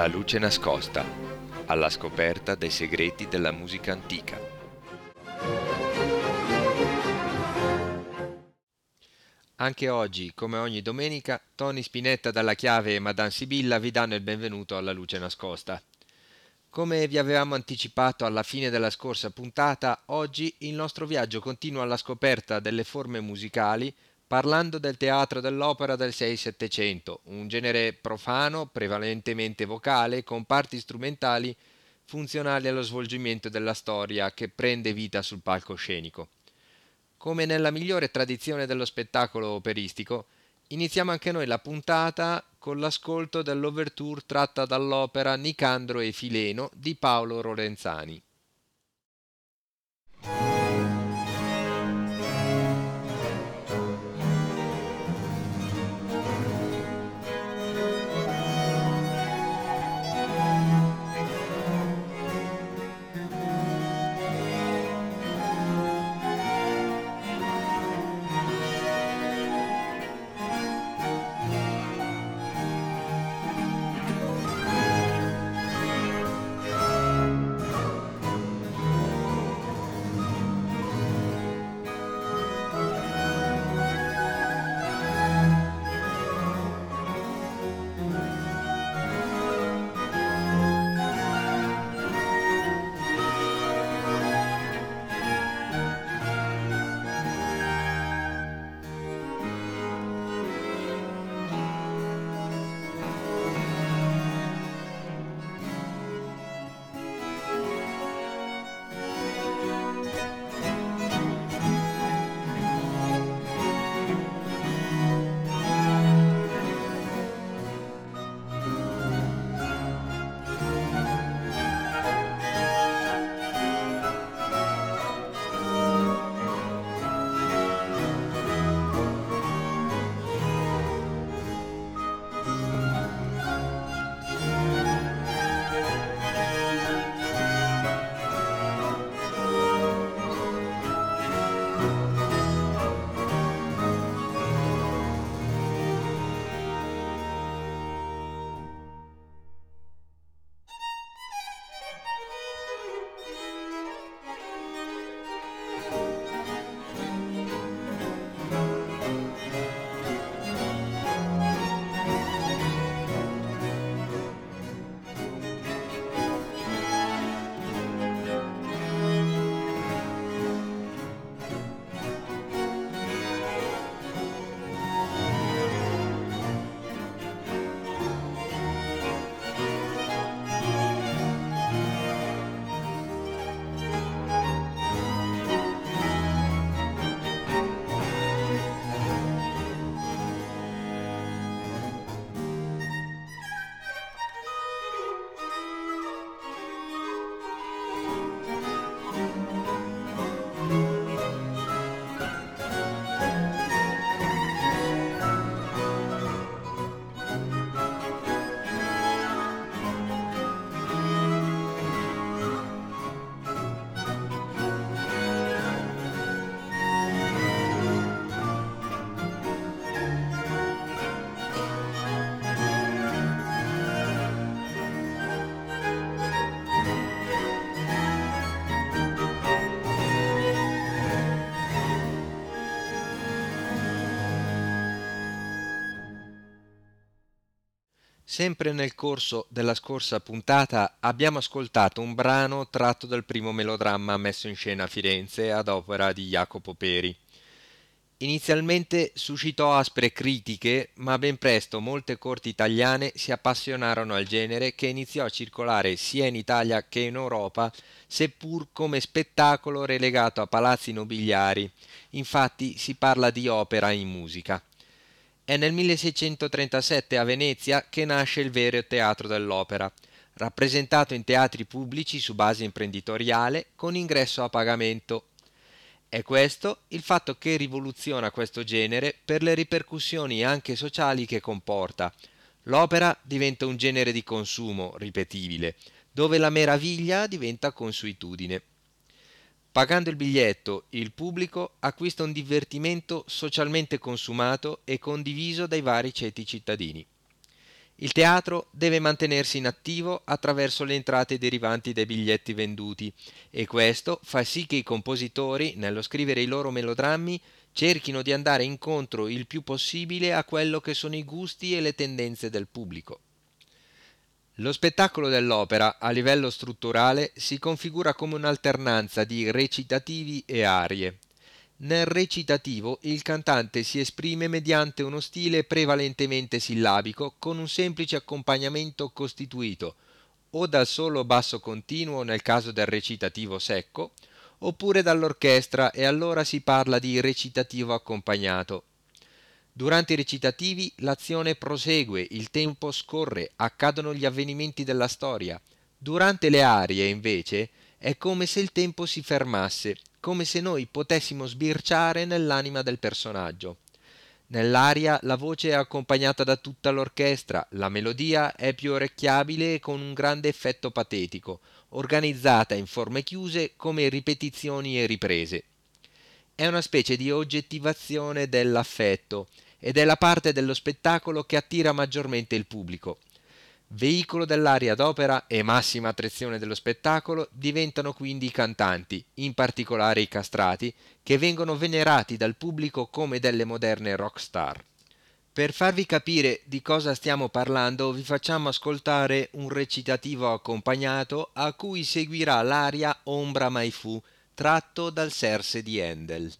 La luce nascosta, alla scoperta dei segreti della musica antica. Anche oggi, come ogni domenica, Tony Spinetta dalla Chiave e Madame Sibilla vi danno il benvenuto alla luce nascosta. Come vi avevamo anticipato alla fine della scorsa puntata, oggi il nostro viaggio continua alla scoperta delle forme musicali parlando del teatro dell'opera del 6-700, un genere profano, prevalentemente vocale, con parti strumentali funzionali allo svolgimento della storia che prende vita sul palcoscenico. Come nella migliore tradizione dello spettacolo operistico, iniziamo anche noi la puntata con l'ascolto dell'overture tratta dall'opera Nicandro e Fileno di Paolo Lorenzani. Sempre nel corso della scorsa puntata abbiamo ascoltato un brano tratto dal primo melodramma messo in scena a Firenze ad opera di Jacopo Peri. Inizialmente suscitò aspre critiche, ma ben presto molte corti italiane si appassionarono al genere che iniziò a circolare sia in Italia che in Europa, seppur come spettacolo relegato a palazzi nobiliari. Infatti si parla di opera in musica. È nel 1637 a Venezia che nasce il vero teatro dell'opera, rappresentato in teatri pubblici su base imprenditoriale con ingresso a pagamento. È questo il fatto che rivoluziona questo genere per le ripercussioni anche sociali che comporta. L'opera diventa un genere di consumo ripetibile, dove la meraviglia diventa consuetudine. Pagando il biglietto, il pubblico acquista un divertimento socialmente consumato e condiviso dai vari ceti cittadini. Il teatro deve mantenersi in attivo attraverso le entrate derivanti dai biglietti venduti e questo fa sì che i compositori, nello scrivere i loro melodrammi, cerchino di andare incontro il più possibile a quello che sono i gusti e le tendenze del pubblico. Lo spettacolo dell'opera, a livello strutturale, si configura come un'alternanza di recitativi e arie, nel recitativo il cantante si esprime mediante uno stile prevalentemente sillabico con un semplice accompagnamento costituito o dal solo basso continuo nel caso del recitativo secco, oppure dall'orchestra e allora si parla di recitativo accompagnato. Durante i recitativi l'azione prosegue, il tempo scorre, accadono gli avvenimenti della storia. Durante le arie, invece, è come se il tempo si fermasse come se noi potessimo sbirciare nell'anima del personaggio. Nell'aria la voce è accompagnata da tutta l'orchestra, la melodia è più orecchiabile e con un grande effetto patetico, organizzata in forme chiuse come ripetizioni e riprese. È una specie di oggettivazione dell'affetto ed è la parte dello spettacolo che attira maggiormente il pubblico. Veicolo dell'aria d'opera e massima attrazione dello spettacolo diventano quindi i cantanti, in particolare i castrati, che vengono venerati dal pubblico come delle moderne rock star. Per farvi capire di cosa stiamo parlando vi facciamo ascoltare un recitativo accompagnato a cui seguirà l'aria Ombra mai fu, tratto dal Serse di Handel.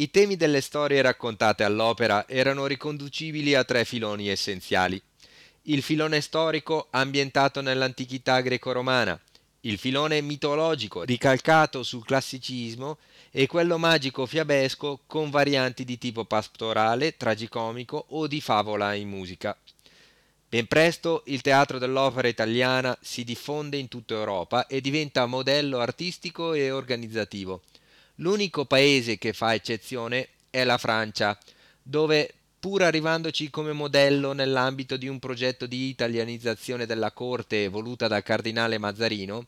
I temi delle storie raccontate all'opera erano riconducibili a tre filoni essenziali. Il filone storico ambientato nell'antichità greco-romana, il filone mitologico ricalcato sul classicismo e quello magico fiabesco con varianti di tipo pastorale, tragicomico o di favola in musica. Ben presto il teatro dell'opera italiana si diffonde in tutta Europa e diventa modello artistico e organizzativo. L'unico paese che fa eccezione è la Francia, dove pur arrivandoci come modello nell'ambito di un progetto di italianizzazione della corte voluta dal cardinale Mazzarino,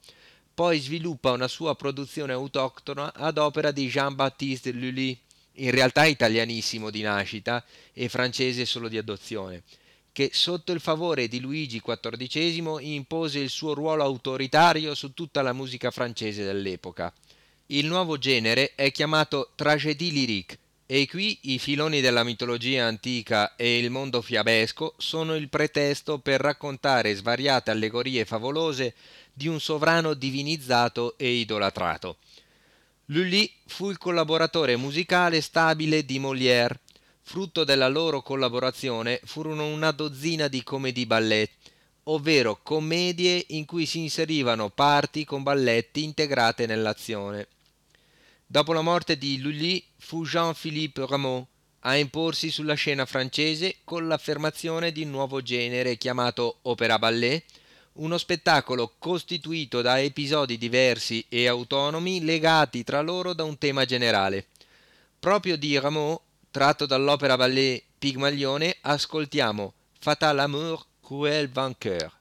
poi sviluppa una sua produzione autoctona ad opera di Jean-Baptiste Lully, in realtà italianissimo di nascita e francese solo di adozione, che sotto il favore di Luigi XIV impose il suo ruolo autoritario su tutta la musica francese dell'epoca. Il nuovo genere è chiamato tragédie lyrique e qui i filoni della mitologia antica e il mondo fiabesco sono il pretesto per raccontare svariate allegorie favolose di un sovrano divinizzato e idolatrato. Lully fu il collaboratore musicale stabile di Molière. Frutto della loro collaborazione furono una dozzina di comédie ballet, ovvero commedie in cui si inserivano parti con balletti integrate nell'azione. Dopo la morte di Lully fu Jean-Philippe Rameau a imporsi sulla scena francese con l'affermazione di un nuovo genere chiamato opera ballet, uno spettacolo costituito da episodi diversi e autonomi legati tra loro da un tema generale. Proprio di Rameau, tratto dall'opera ballet Pigmalione, ascoltiamo Fatal Amour, Cruel Vainqueur.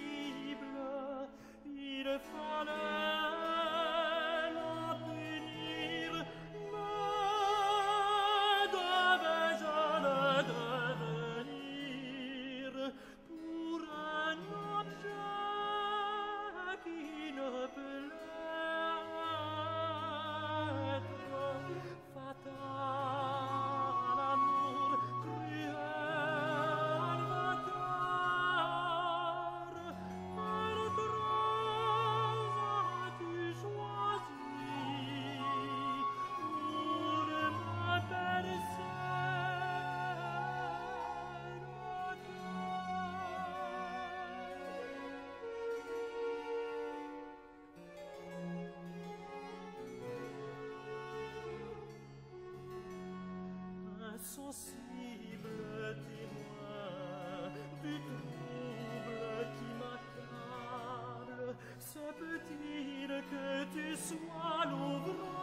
gefallen. possible témoin du trouble qui m'accable. C'est peut-il que tu sois l'ouvrage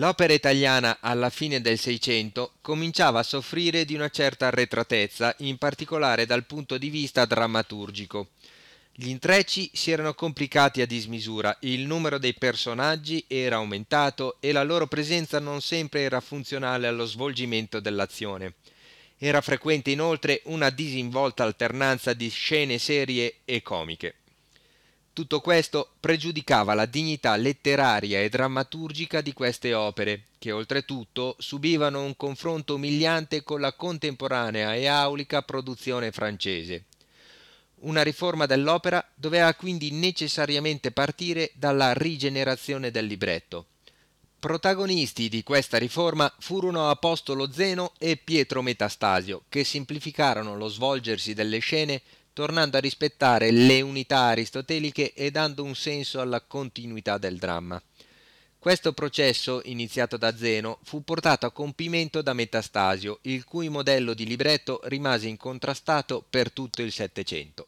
L'opera italiana alla fine del Seicento cominciava a soffrire di una certa arretratezza, in particolare dal punto di vista drammaturgico. Gli intrecci si erano complicati a dismisura, il numero dei personaggi era aumentato e la loro presenza non sempre era funzionale allo svolgimento dell'azione. Era frequente inoltre una disinvolta alternanza di scene serie e comiche. Tutto questo pregiudicava la dignità letteraria e drammaturgica di queste opere, che oltretutto subivano un confronto umiliante con la contemporanea e aulica produzione francese. Una riforma dell'opera doveva quindi necessariamente partire dalla rigenerazione del libretto. Protagonisti di questa riforma furono Apostolo Zeno e Pietro Metastasio, che semplificarono lo svolgersi delle scene tornando a rispettare le unità aristoteliche e dando un senso alla continuità del dramma. Questo processo, iniziato da Zeno, fu portato a compimento da Metastasio, il cui modello di libretto rimase incontrastato per tutto il Settecento.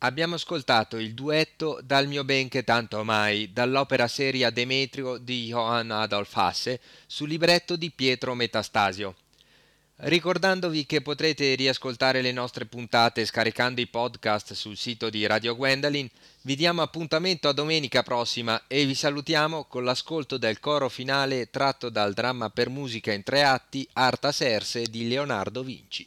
Abbiamo ascoltato il duetto Dal mio ben che tanto mai dall'opera seria Demetrio di Johann Adolf Hasse sul libretto di Pietro Metastasio. Ricordandovi che potrete riascoltare le nostre puntate scaricando i podcast sul sito di Radio Gwendolyn, vi diamo appuntamento a domenica prossima e vi salutiamo con l'ascolto del coro finale tratto dal dramma per musica in tre atti Arta Serse di Leonardo Vinci.